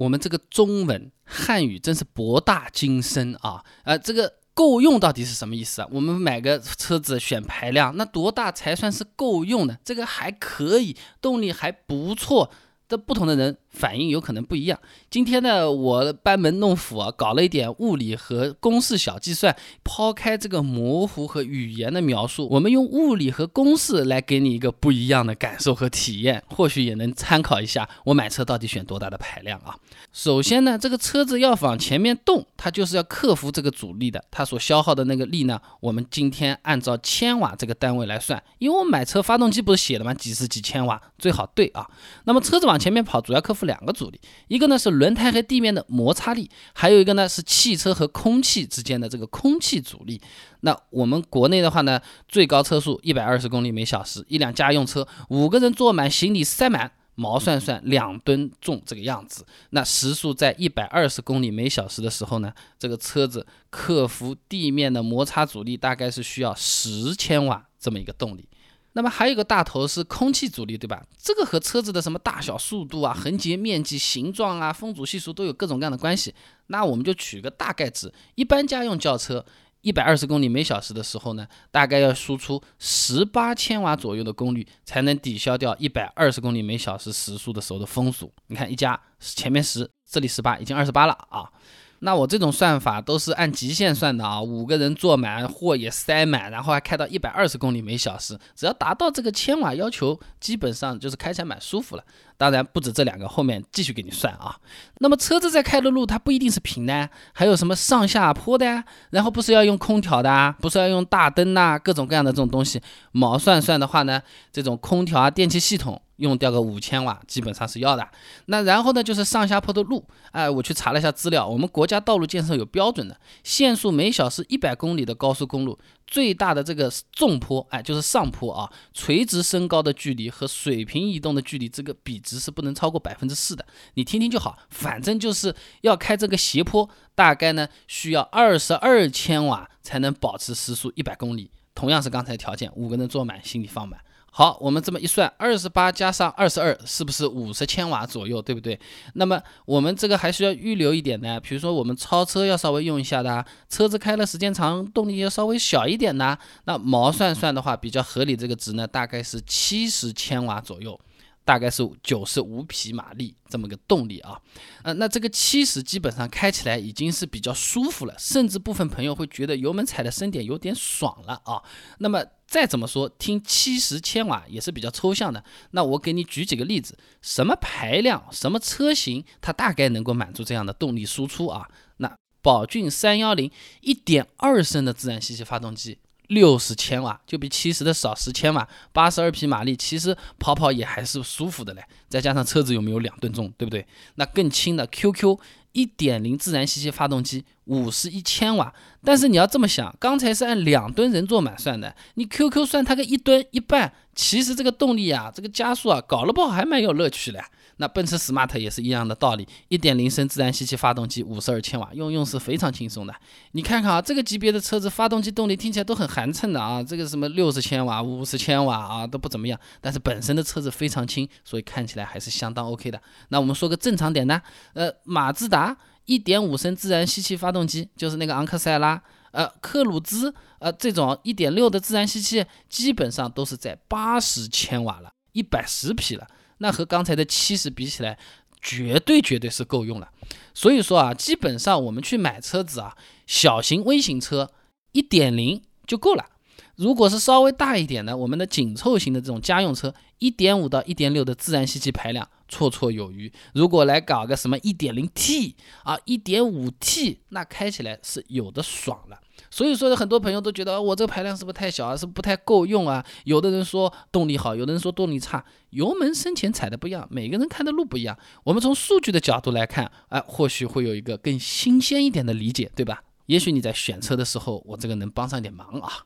我们这个中文汉语真是博大精深啊！呃，这个够用到底是什么意思啊？我们买个车子选排量，那多大才算是够用呢？这个还可以，动力还不错。这不同的人反应有可能不一样。今天呢，我班门弄斧啊，搞了一点物理和公式小计算。抛开这个模糊和语言的描述，我们用物理和公式来给你一个不一样的感受和体验，或许也能参考一下我买车到底选多大的排量啊。首先呢，这个车子要往前面动，它就是要克服这个阻力的。它所消耗的那个力呢，我们今天按照千瓦这个单位来算，因为我买车发动机不是写的吗？几十几千瓦最好对啊。那么车子往前面跑，主要克服两个阻力，一个呢是轮胎和地面的摩擦力，还有一个呢是汽车和空气之间的这个空气阻力。那我们国内的话呢，最高车速一百二十公里每小时，一辆家用车五个人坐满，行李塞满，毛算算两吨重这个样子。那时速在一百二十公里每小时的时候呢，这个车子克服地面的摩擦阻力，大概是需要十千瓦这么一个动力。那么还有一个大头是空气阻力，对吧？这个和车子的什么大小、速度啊、横截面积、形状啊、风阻系数都有各种各样的关系。那我们就取个大概值，一般家用轿车一百二十公里每小时的时候呢，大概要输出十八千瓦左右的功率，才能抵消掉一百二十公里每小时时速的时候的风阻。你看，一加前面十，这里十八，已经二十八了啊。那我这种算法都是按极限算的啊，五个人坐满，货也塞满，然后还开到一百二十公里每小时，只要达到这个千瓦要求，基本上就是开起来蛮舒服了。当然不止这两个，后面继续给你算啊。那么车子在开的路，它不一定是平的，还有什么上下坡的呀？然后不是要用空调的，不是要用大灯呐，各种各样的这种东西，毛算算的话呢，这种空调啊，电气系统。用掉个五千瓦，基本上是要的。那然后呢，就是上下坡的路。哎，我去查了一下资料，我们国家道路建设有标准的，限速每小时一百公里的高速公路，最大的这个纵坡，哎，就是上坡啊，垂直升高的距离和水平移动的距离，这个比值是不能超过百分之四的。你听听就好，反正就是要开这个斜坡，大概呢需要二十二千瓦才能保持时速一百公里。同样是刚才条件，五个人坐满，心里放满。好，我们这么一算，二十八加上二十二，是不是五十千瓦左右，对不对？那么我们这个还需要预留一点呢，比如说我们超车要稍微用一下的，车子开了时间长，动力要稍微小一点的，那毛算算的话，比较合理这个值呢，大概是七十千瓦左右。大概是九十五匹马力这么个动力啊，呃，那这个七十基本上开起来已经是比较舒服了，甚至部分朋友会觉得油门踩的深点有点爽了啊。那么再怎么说，听七十千瓦也是比较抽象的。那我给你举几个例子，什么排量、什么车型，它大概能够满足这样的动力输出啊？那宝骏三幺零一点二升的自然吸气发动机。六十千瓦就比七十的少十千瓦，八十二匹马力，其实跑跑也还是舒服的嘞。再加上车子有没有两吨重，对不对？那更轻的 QQ 一点零自然吸气发动机，五十一千瓦。但是你要这么想，刚才是按两吨人坐满算的，你 QQ 算它个一吨一半，其实这个动力啊，这个加速啊，搞了不好还蛮有乐趣的。那奔驰 smart 也是一样的道理，一点零升自然吸气发动机，五十二千瓦，用用是非常轻松的。你看看啊，这个级别的车子发动机动力听起来都很寒碜的啊，这个什么六十千瓦、五十千瓦啊都不怎么样，但是本身的车子非常轻，所以看起来还是相当 OK 的。那我们说个正常点呢，呃，马自达一点五升自然吸气发动机，就是那个昂克赛拉，呃，克鲁兹，呃，这种一点六的自然吸气，基本上都是在八十千瓦了，一百十匹了。那和刚才的七十比起来，绝对绝对是够用了。所以说啊，基本上我们去买车子啊，小型微型车一点零就够了。如果是稍微大一点的，我们的紧凑型的这种家用车，一点五到一点六的自然吸气排量绰绰有余。如果来搞个什么一点零 T 啊，一点五 T，那开起来是有的爽了。所以说，很多朋友都觉得我这个排量是不是太小啊？是不太够用啊？有的人说动力好，有的人说动力差，油门深浅踩的不一样，每个人看的路不一样。我们从数据的角度来看，哎，或许会有一个更新鲜一点的理解，对吧？也许你在选车的时候，我这个能帮上点忙啊。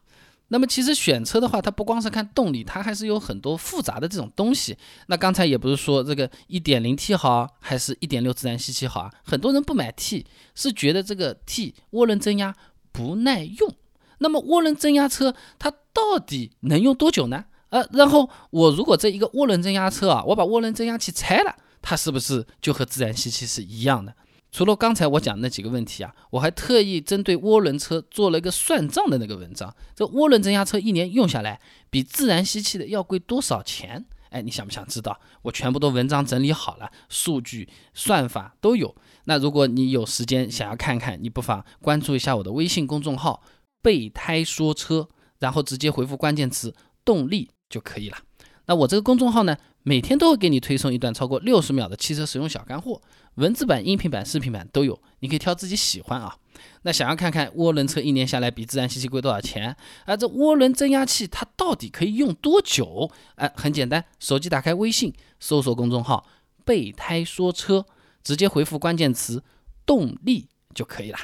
那么其实选车的话，它不光是看动力，它还是有很多复杂的这种东西。那刚才也不是说这个一点零 T 好，还是一点六自然吸气好啊？很多人不买 T，是觉得这个 T 涡轮增压。不耐用，那么涡轮增压车它到底能用多久呢？呃，然后我如果这一个涡轮增压车啊，我把涡轮增压器拆了，它是不是就和自然吸气是一样的？除了刚才我讲那几个问题啊，我还特意针对涡轮车做了一个算账的那个文章。这涡轮增压车一年用下来，比自然吸气的要贵多少钱？哎，你想不想知道？我全部都文章整理好了，数据、算法都有。那如果你有时间想要看看，你不妨关注一下我的微信公众号“备胎说车”，然后直接回复关键词“动力”就可以了。那我这个公众号呢，每天都会给你推送一段超过六十秒的汽车使用小干货。文字版、音频版、视频版都有，你可以挑自己喜欢啊。那想要看看涡轮车一年下来比自然吸气贵多少钱？啊，这涡轮增压器它到底可以用多久？哎，很简单，手机打开微信，搜索公众号“备胎说车”，直接回复关键词“动力”就可以了。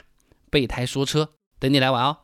备胎说车，等你来玩哦。